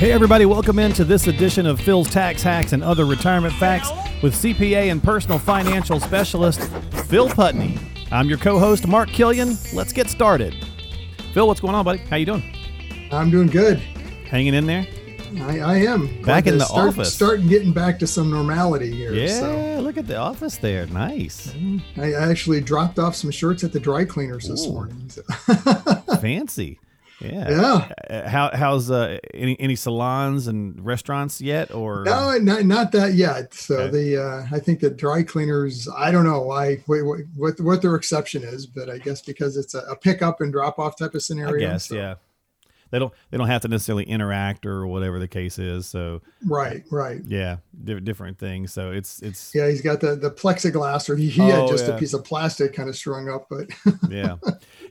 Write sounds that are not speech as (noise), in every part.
Hey, everybody, welcome into this edition of Phil's Tax Hacks and Other Retirement Facts with CPA and personal financial specialist Phil Putney. I'm your co-host Mark Killian. Let's get started. Phil, what's going on, buddy? How you doing? I'm doing good. Hanging in there? I, I am. Back in uh, the start, office. Start getting back to some normality here. Yeah, So look at the office there. Nice. I actually dropped off some shirts at the dry cleaners this Ooh. morning. So- (laughs) Fancy. Yeah. yeah. Uh, How, how's uh, any any salons and restaurants yet, or No, not, not that yet. So Okay. the uh, I think the dry cleaners. I don't know why what what, what their exception is, but I guess because it's a, a pickup and drop off type of I scenario. guess so- yeah. They don't they don't have to necessarily interact or whatever the case is. So Right. Right. yeah, di- different things. So it's it's Yeah, he's got the the plexiglass, or he, he had Oh, just yeah. a piece of plastic kind of strung up, but (laughs) yeah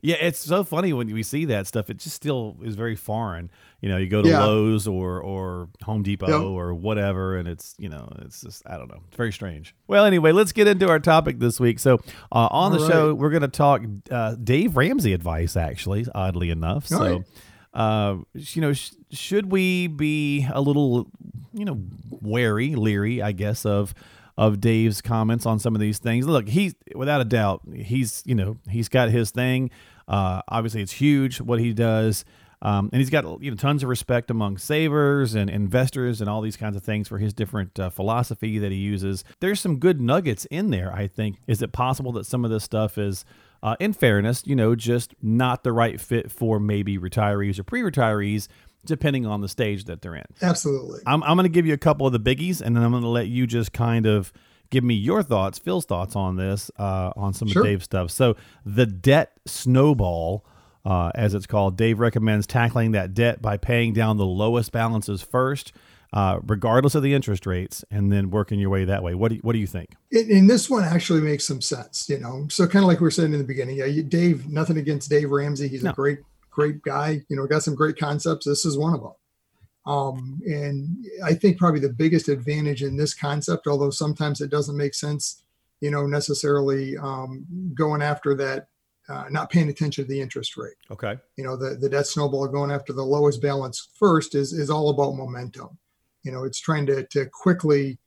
yeah it's so funny when we see that stuff it just still is very foreign you know you go to Yeah. lowes or or home depot Yep. or whatever and it's you know it's just i don't know it's very strange well anyway let's get into our topic this week so uh, on the All show we're going to talk uh, dave ramsey advice actually oddly enough All so right. Uh, you know, sh- should we be a little, you know, wary, leery, I guess, of of Dave's comments on some of these things? Look, he's without a doubt, he's you know, he's got his thing. Uh, obviously, it's huge what he does. Um, and he's got you know tons of respect among savers and investors and all these kinds of things for his different uh, philosophy that he uses. There's some good nuggets in there. I think. Is it possible that some of this stuff is uh, in fairness, you know, just not the right fit for maybe retirees or pre-retirees, depending on the stage that they're in. absolutely. I'm, I'm going to give you a couple of the biggies, and then I'm going to let you just kind of give me your thoughts, Phil's thoughts on this, uh, on some Sure. of Dave's stuff. So the debt snowball, uh, as it's called, Dave recommends tackling that debt by paying down the lowest balances first. Uh, regardless of the interest rates, and then working your way that way. What do you, what do you think? And and this one actually makes some sense, you know. So kind of like we were saying in the beginning, yeah, you, Dave. Nothing against Dave Ramsey. He's No. a great, great guy. You know, got some great concepts. This is one of them. Um, and I think probably the biggest advantage in this concept, although sometimes it doesn't make sense, you know, necessarily um, going after that, uh, not paying attention to the interest rate. Okay. You know, the the debt snowball going after the lowest balance first is is all about momentum. You know, it's trying to to quickly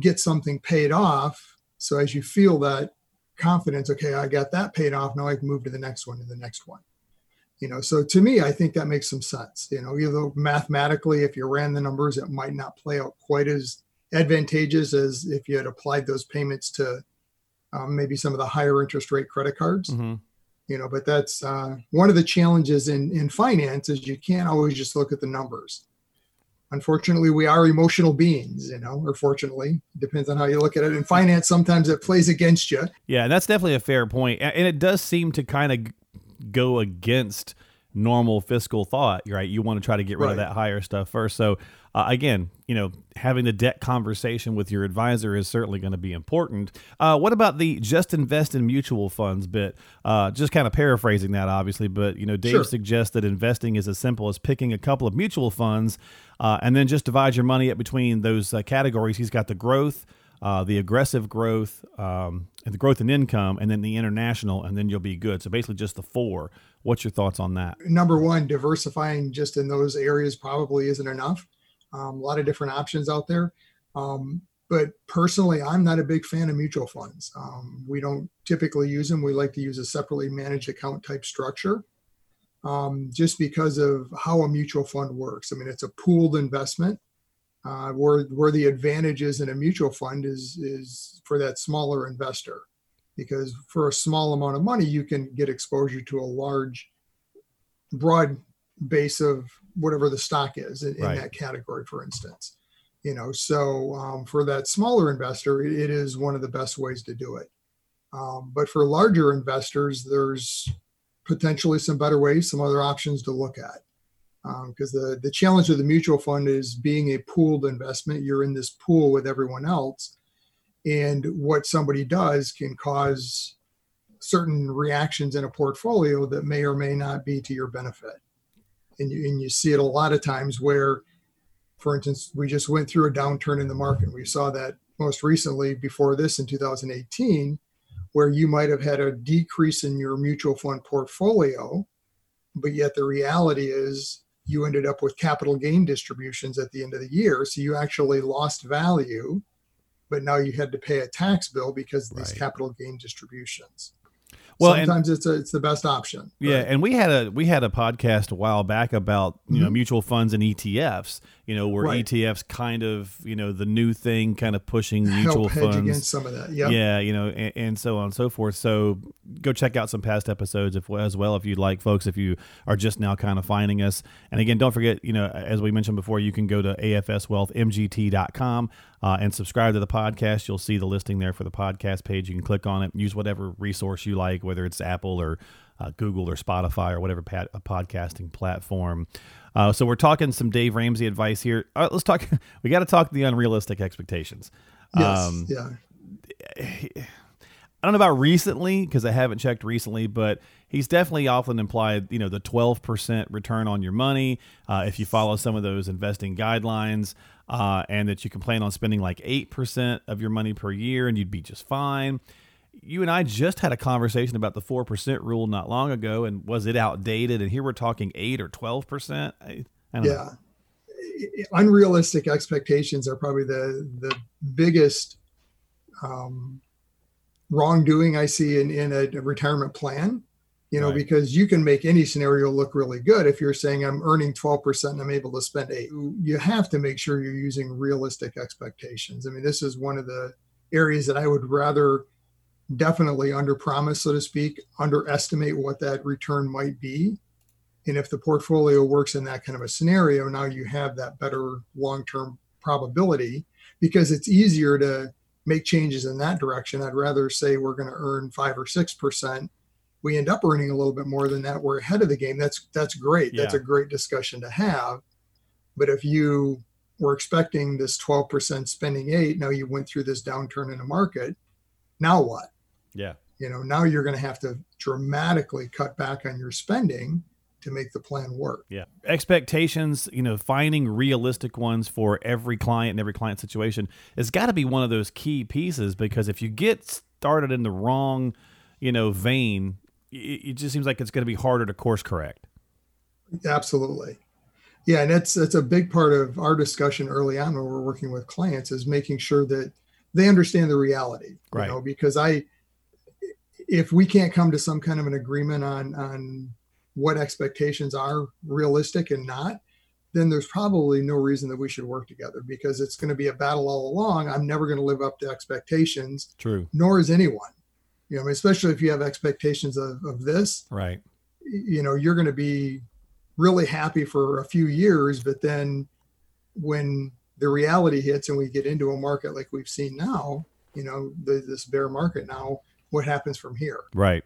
get something paid off. So as you feel that confidence, okay, I got that paid off. Now I can move to the next one and the next one. You know, so to me, I think that makes some sense. You know, even though mathematically, if you ran the numbers, it might not play out quite as advantageous as if you had applied those payments to um, maybe some of the higher interest rate credit cards hmm you know but that's uh, one of the challenges in in finance is you can't always just look at the numbers unfortunately we are emotional beings you know or fortunately depends on how you look at it and finance sometimes it plays against you Yeah, and that's definitely a fair And it does seem to kind of go against normal fiscal thought, right? You want to try to get rid of that higher stuff first. So, uh, again, you know, having the debt conversation with your advisor is certainly going to be important. Uh, what about the just invest in mutual funds bit? Uh, just kind of paraphrasing that, obviously, but, you know, Dave Sure. suggests that investing is as simple as picking a couple of mutual funds uh, and then just divide your money up between those uh, categories. He's got the growth, uh, the aggressive growth, um, and the growth in income, and then the international, and then you'll be good. So basically, just the four. What's your thoughts on that? number one diversifying just in those areas probably isn't enough um, a lot of different options out there. Um, but personally i'm not a big fan of mutual funds. Um, we don't typically use them. We like to use a separately managed account type structure um, just because of how a mutual fund works. I mean it's a pooled investment. Uh, where where the advantages in a mutual fund is is for that smaller investor because for a small amount of money you can get exposure to a large broad base of whatever the stock is in, in Right. that category for instance you know? So um, for that smaller investor it, it is one of the best ways to do it. Um, but for larger investors there's potentially some better ways some other options to look at. Because the, the challenge of the mutual fund is being a pooled investment. You're in this pool with everyone else and what somebody does can cause certain reactions in a portfolio that may or may not be to your benefit and you, and you see it a lot of times where for instance we just went through a downturn in the market we saw that most recently before this in 2018 where you might have had a decrease in your mutual fund portfolio but yet the reality is you ended up with capital gain distributions at the end of the year. So you actually lost value, but now you had to pay a tax bill because of these Right. capital gain distributions. Well, and- sometimes it's a, it's the best option. Yeah, right? and we had a we had a podcast a while back about you know Mhm. mutual funds and ETFs. You know where Right. ETFs kind of you know the new thing, kind of pushing mutual help hedge funds. against some of that. Yep. Yeah, you know, and, and so on and so forth. So go check out some past episodes if, as well if you'd like, folks. If you are just now kind of finding us, and again, don't forget, you know, as we mentioned before, you can go to afswealthmgt.com uh, and subscribe to the podcast. You'll see the listing there for the podcast page. You can click on it, use whatever resource you like, whether it's Apple or uh, Google or Spotify or whatever a podcasting platform. Uh, so we're talking some Dave Ramsey advice here. All right, let's talk. (laughs) We got to talk the unrealistic expectations. Yes. Um, yeah. I don't know about recently because I haven't checked recently, but he's definitely often implied, you know, the 12% return on your money uh, if you follow some of those investing guidelines, uh, and that you can plan on spending like 8% of your money per year and you'd be just fine. You and I just had a conversation about the 4% rule not long ago, and was it outdated? And here we're talking 8 or 12%. I, I don't know. yeah unrealistic expectations are probably the the biggest um, wrongdoing i see in in a, retirement plan you know Right. because you can make any scenario look really good if you're saying i'm earning 12% and i'm able to spend 8 you have to make sure you're using realistic expectations i mean this is one of the areas that i would rather definitely under promise so to speak underestimate what that return might be and if the portfolio works in that kind of a scenario, now you have that better long term probability because it's easier to make changes in that direction. I'd rather say we're going to earn five or six percent. We end up earning a little bit more than that. We're ahead of the game. That's that's great. That's a great discussion to have. But if you were expecting this 12% spending eight, now you went through this downturn in the market. Now what? Yeah. You know, now you're going to have to dramatically cut back on your spending to make the plan work. Yeah. Expectations, you know, finding realistic ones for every client and every client situation has got to be one of those key pieces because if you get started in the wrong, you know, vein, it, just seems like it's going to be harder to course correct. Absolutely. Yeah, and that's that's a big part of our discussion early on when we're working with clients is making sure that they understand the reality. Right. You know, because I if we can't come to some kind of an agreement on on what expectations are realistic and not, then there's probably no reason that we should work together because it's going to be a battle all along. I'm never going to live up to expectations, True. nor is anyone. You know, I mean, especially if you have expectations of, of this, Right. you know you're going to be really happy for a few years but then when the reality hits and we get into a market like we've seen now you know the, this bear market now what happens from here Right.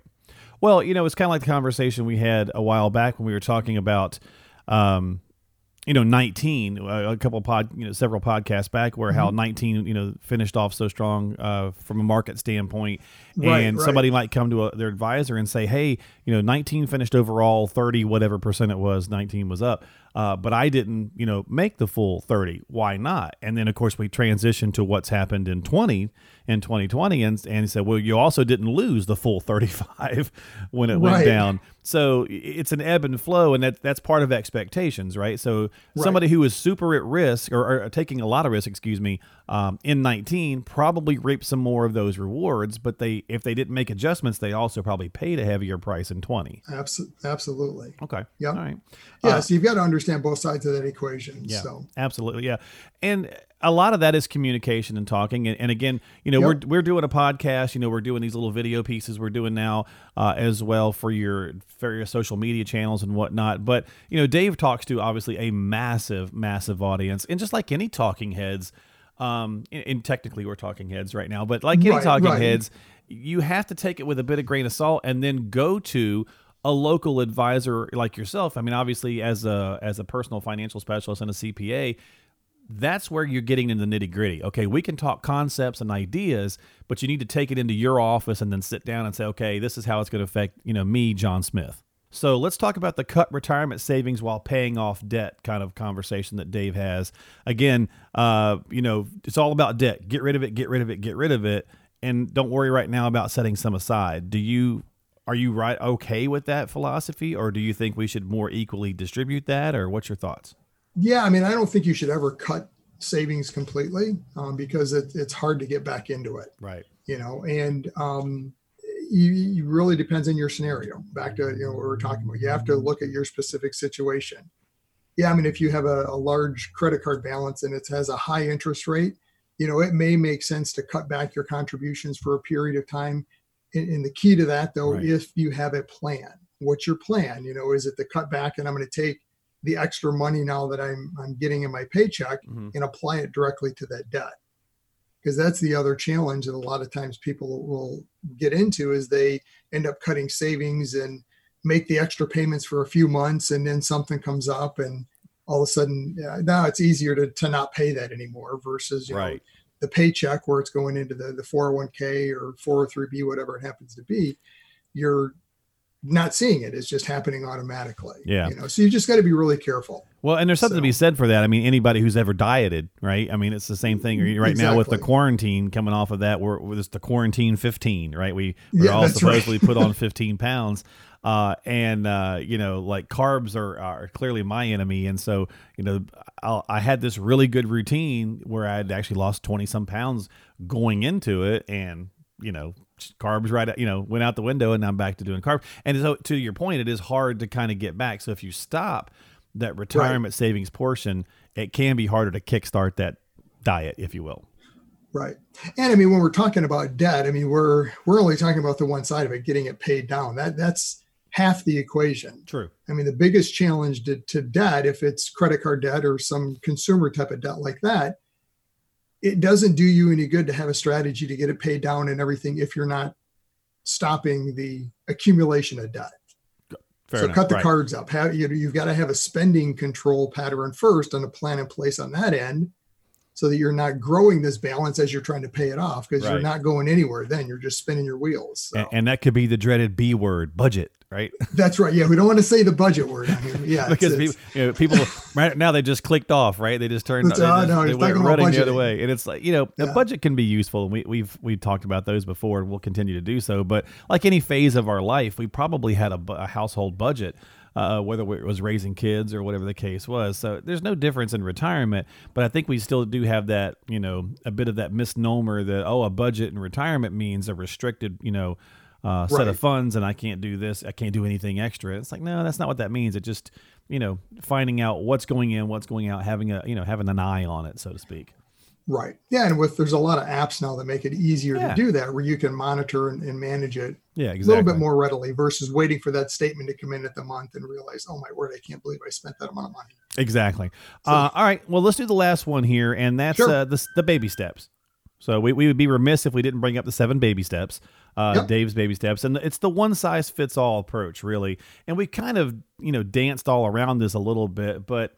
Well, you know, it's kind of like the conversation we had a while back when we were talking about, um, you know, 19, a a couple pod, you know, several podcasts back where how mm-hmm. 19, you know, finished off so strong uh, from a market standpoint. Right, and right. somebody might come to a, their advisor and say, hey, you know, 19 finished overall, 30, whatever percent it was, 19 was up. Uh, but I didn't, you know, make the full 30. Why not? And then, of course, we transitioned to what's happened in 20 in 2020 and, and he said, well, you also didn't lose the full 35 (laughs) when it went down. So it's an ebb and flow, and that that's part of expectations, right? So Right. somebody who is super at risk or, or taking a lot of risk, excuse me, um, in 19 probably reaped some more of those rewards, but they if they didn't make adjustments, they also probably paid a heavier price in 20. Abs- absolutely Okay. Yep. All right. yeah Uh, so you've got to understand both sides of that equation Yeah, so absolutely. Yeah. And a lot of that is communication and talking. And, and again, you know, Yep. we're, we're doing a podcast, you know, we're doing these little video pieces we're doing now uh, as well for your various social media channels and whatnot. But, you know, Dave talks to obviously a massive, massive audience. And just like any talking heads, um, and, and technically we're talking heads right now, but like any Right, talking right. heads, you have to take it with a bit of grain of salt and then go to a local advisor like yourself. I mean, obviously, as a as a personal financial specialist and a CPA, that's where you're getting into the nitty gritty. Okay, we can talk concepts and ideas, but you need to take it into your office and then sit down and say, okay, this is how it's going to affect you know me, John Smith. So let's talk about the cut retirement savings while paying off debt kind of conversation that Dave has. Again, uh, you know, it's all about debt. Get rid of it, get rid of it, get rid of it, and don't worry right now about setting some aside. Do you are you right okay with that philosophy, or do you think we should more equally distribute that, or what's your thoughts? Yeah, I mean, I don't think you should ever cut savings completely um, because it, it's hard to get back into it. Right. You know, and um, you, you really depends on your scenario. Back to you know what we are talking about. You have to look at your specific situation. Yeah, I mean, if you have a, a large credit card balance and it has a high interest rate, you know, it may make sense to cut back your contributions for a period of time. And, and the key to that, though, right. if you have a plan, what's your plan? You know, is it the cut back and I'm going to take the extra money now that I'm I'm getting in my paycheck mm-hmm. and apply it directly to that debt. Because that's the other challenge that a lot of times people will get into is they end up cutting savings and make the extra payments for a few months and then something comes up and all of a sudden now it's easier to, to not pay that anymore versus you right. know the paycheck where it's going into the, the 401k or 403b whatever it happens to be you're not seeing it. It's just happening automatically. Yeah. You know, so you just got to be really careful. Well, and there's something so. to be said for that. I mean, anybody who's ever dieted, right? I mean, it's the same thing right exactly. now with the quarantine coming off of that. We're, it's the quarantine 15, right? We we're yeah, all supposedly right. put on (laughs) 15 pounds. Uh, and uh, you know, like carbs are, are clearly my enemy, and so you know, I'll, i had this really good routine where I had actually lost twenty some pounds going into it, and you know, carbs right you know went out the window and I'm back to doing carbs. And so to your point it is hard to kind of get back. So if you stop that retirement right. savings portion it can be harder to kickstart that diet if you will. Right. And I mean when we're talking about debt I mean we're we're only talking about the one side of it getting it paid down. That that's half the equation. True. I mean the biggest challenge to, to debt if it's credit card debt or some consumer type of debt like that it doesn't do you any good to have a strategy to get it paid down and everything if you're not stopping the accumulation of debt. Fair so enough. cut the right. cards up. Have, you, you've got to have a spending control pattern first and a plan in place on that end so that you're not growing this balance as you're trying to pay it off because right. you're not going anywhere then. You're just spinning your wheels so. and, and, that could be the dreaded b word budget right? (laughs) That's right. Yeah we don't want to say the budget word I mean, yeah because it's, people, you know, people right now they just clicked off right? They just turned they, uh, no, they went running the other way. And it's like you know yeah. a budget can be useful and we, we've we've talked about those before and we'll continue to do so. But like any phase of our life we probably had a, a household budget uh, whether it was raising kids or whatever the case was. So there's no difference in retirement, but I think we still do have that, you know, a bit of that misnomer that oh, a budget in retirement means a restricted, you know, uh, set right. of funds, and I can't do this, I can't do anything extra. It's like no, that's not what that means. It just you know finding out what's going in, what's going out, having a you know having an eye on it, so to speak. Right. Yeah, and with there's a lot of apps now that make it easier yeah. to do that, where you can monitor and, and manage it. Yeah, exactly. A little bit more readily versus waiting for that statement to come in at the month and realize, oh my word, I can't believe I spent that amount of money. Exactly. So, uh, all right. Well, let's do the last one here, and that's sure. uh, the the baby steps. So we, we would be remiss if we didn't bring up the seven baby steps, uh, yep. Dave's baby steps, and it's the one size fits all approach, really. And we kind of you know danced all around this a little bit, but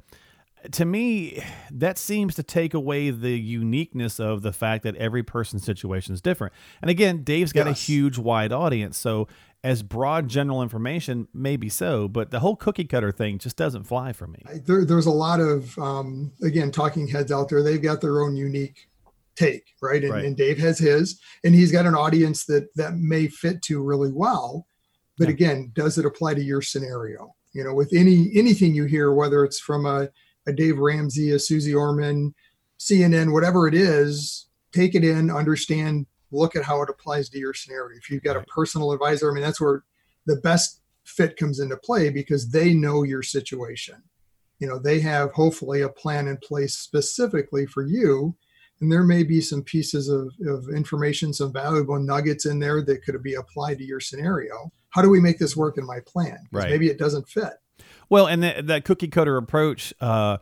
to me, that seems to take away the uniqueness of the fact that every person's situation is different. And again, Dave's got yes. a huge, wide audience. So, as broad general information, maybe so, but the whole cookie cutter thing just doesn't fly for me. There, there's a lot of, um, again, talking heads out there. They've got their own unique take, right? And, right? and, Dave has his, and he's got an audience that that may fit to really well. But yeah. again, does it apply to your scenario? You know, with any anything you hear, whether it's from a a Dave Ramsey, a Suze Orman, CNN, whatever it is, take it in, understand, look at how it applies to your scenario. If you've got a personal advisor, I mean, that's where the best fit comes into play because they know your situation. You know, they have hopefully a plan in place specifically for you. And there may be some pieces of, of information, some valuable nuggets in there that could be applied to your scenario. How do we make this work in my plan? Right. Maybe it doesn't fit. Well, and that, that cookie cutter approach, uh,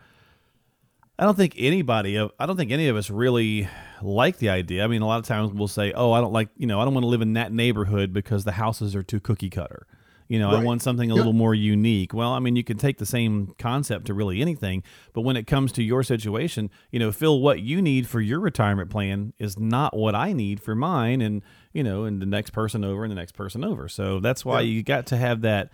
I don't think anybody, I don't think any of us really like the idea. I mean, a lot of times we'll say, "Oh, I don't like, you know, I don't want to live in that neighborhood because the houses are too cookie cutter." You know, right. I want something a little more unique. Well, I mean, you can take the same concept to really anything, but when it comes to your situation, you know, Phil, what you need for your retirement plan is not what I need for mine, and you know, and the next person over and the next person over. So that's why you got to have that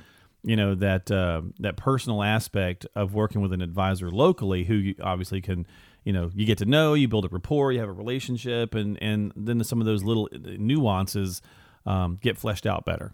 you know that uh, that personal aspect of working with an advisor locally, who you obviously can, you know, you get to know, you build a rapport, you have a relationship, and and then some of those little nuances um, get fleshed out better.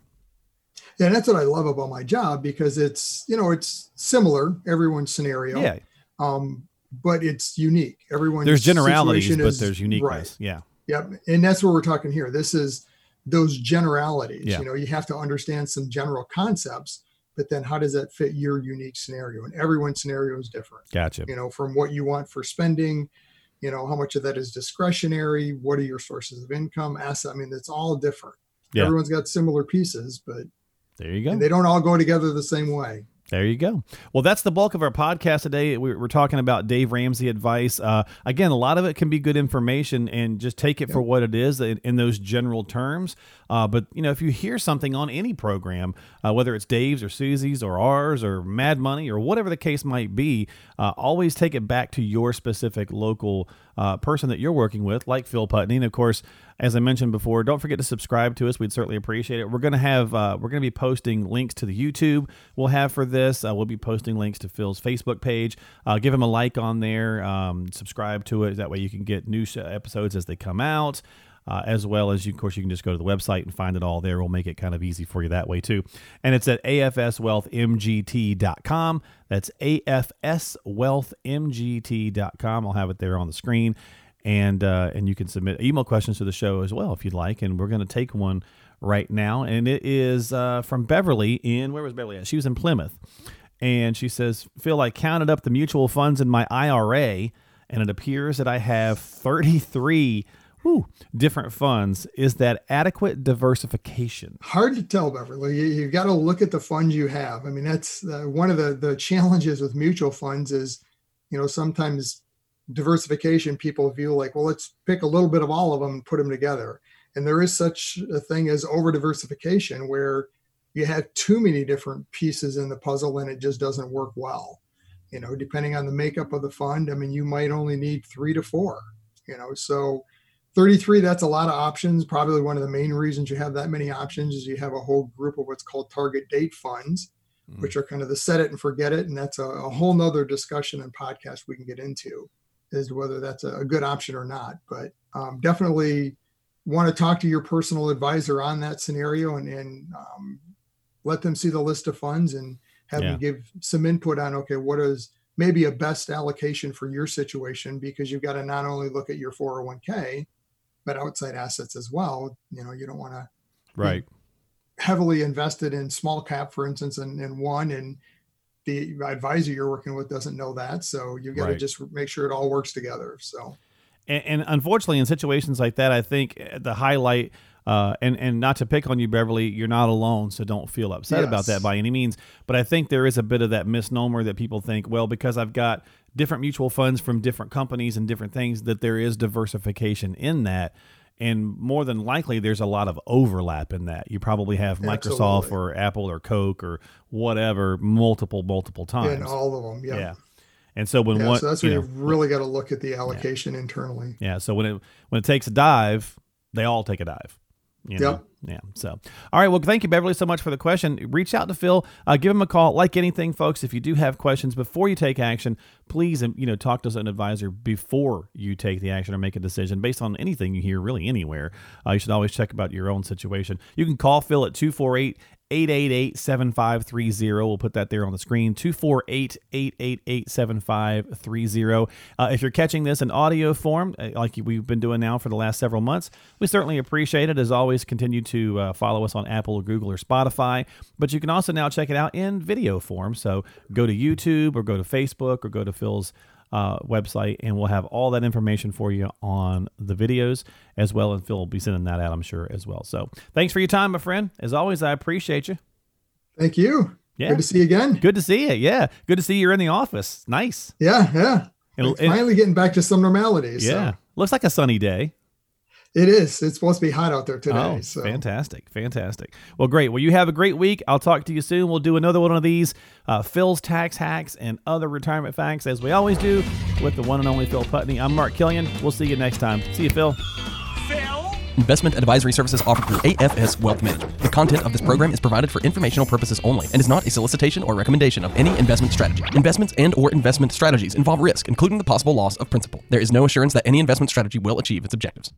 Yeah, and that's what I love about my job because it's you know it's similar everyone's scenario. Yeah. Um, but it's unique. Everyone's There's generalities, situation but is- there's uniqueness. Right. Yeah. Yep. And that's what we're talking here. This is those generalities. Yeah. You know, you have to understand some general concepts, but then how does that fit your unique scenario? And everyone's scenario is different. Gotcha. You know, from what you want for spending, you know, how much of that is discretionary, what are your sources of income, asset. I mean, it's all different. Yeah. Everyone's got similar pieces, but There you go. and they don't all go together the same way. There you go. Well, that's the bulk of our podcast today. We- We're talking about Dave Ramsey advice. Uh, again, a lot of it can be good information, and just take it for what it is in, in those general terms. Uh, but you know, if you hear something on any program, uh, whether it's Dave's or Suze's or ours or Mad Money or whatever the case might be, uh, always take it back to your specific local uh, person that you're working with, like Phil Putney. And of course, as I mentioned before, don't forget to subscribe to us. We'd certainly appreciate it. We're to have uh, we're to be posting links to the YouTube we'll have for this. Uh, we'll be posting links to Phil's Facebook page. Uh, give him a like on there. Um, subscribe to it. That way you can get new episodes as they come out. Uh, as well as you, of course, you can just go to the website and find it all there. We'll make it kind of easy for you that way too. And it's at afswealthmgt.com. That's afswealthmgt.com. I'll have it there on the screen and uh, and you can submit email questions to the show as well if you'd like. And we're going to take one right now, and it is uh, from Beverly in where was Beverly at? She was in Plymouth, and she says, "Phil, I counted up the mutual funds in my IRA, and it appears that I have thirty three. three." Different funds. Is that adequate diversification? hard to tell beverly You, have got to look at the funds you have i mean that's uh, one of the the challenges with mutual funds is you know sometimes diversification people view like well let's pick a little bit of all of them and put them together. And there is such a thing as over diversification where you have too many different pieces in the puzzle and it just doesn't work well. You know depending on the makeup of the fund i mean you might only need three to four you know so 33 that's a lot of options. Probably one of the main reasons you have that many options is you have a whole group of what's called target date funds mm. which are kind of the set it and forget it and that's a, a whole nother discussion and podcast we can get into as to whether that's a, good option or not but um, definitely want to talk to your personal advisor on that scenario and, and um, let them see the list of funds and have Yeah. them give some input on okay what is maybe a best allocation for your situation because you've got to not only look at your 401k but outside assets as well you know you don't want to Right. heavily invested in small cap, for instance, in, in one, and the advisor you're working with doesn't know that. So you've got to Right. just make sure it all works together. So And, and unfortunately, in situations like that, I think uh, the highlight, uh, and and not to pick on you, Beverly, you're not alone, so don't feel upset about that by any means. But I think there is a bit of that misnomer that people think, well, because I've got different mutual funds from different companies and different things, that there is diversification in that. And more than likely, there's a lot of overlap in that. You probably have Microsoft Absolutely. or Apple or Coke or whatever multiple, multiple times. in all of them, yeah. yeah. And so when Yeah, one, so that's you where know, you really got to look at the allocation internally. yeah. So when it when it takes a dive, they all take a dive. You know? Yep. Yeah. So, all right. Well, thank you, Beverly, so much for the question. Reach out to Phil. Uh, give him a call. Like anything, folks, if you do have questions before you take action, please, um, you know, talk to an advisor before you take the action or make a decision based on anything you hear, really anywhere. Uh, you should always check about your own situation. You can call Phil at 248 888 7530. We'll put that there on the screen 248 888 7530. Uh, If you're catching this in audio form, uh, like we've been doing now for the last several months, we certainly appreciate it. As always, continue to uh, follow us on Apple or Google or Spotify. But you can also now check it out in video form. So go to YouTube or go to Facebook or go to Phil's uh, website, and we'll have all that information for you on the videos as well. And Phil will be sending that out, I'm sure, as well. So thanks for your time, my friend. As always, I appreciate you. Thank you. Yeah. Good to see you again. Good to see you. Yeah. Good to see you're in the office. Nice. Yeah, yeah. It'll- finally getting back to some normality. So Yeah. Looks like a sunny day. It is. It's supposed to be hot out there today. Oh, so fantastic. Fantastic. Well, great. Well, you have a great week. I'll talk to you soon. We'll do another one of these uh, Phil's tax hacks and other retirement facts as we always do with the one and only Phil Putney. I'm Mark Killian. We'll see you next time. See you, Phil. Phil. Investment advisory services offered through AFS Wealth Management. The content of this program is provided for informational purposes only and is not a solicitation or recommendation of any investment strategy. Investments and or investment strategies involve risk, including the possible loss of principal. There is no assurance that any investment strategy will achieve its objectives.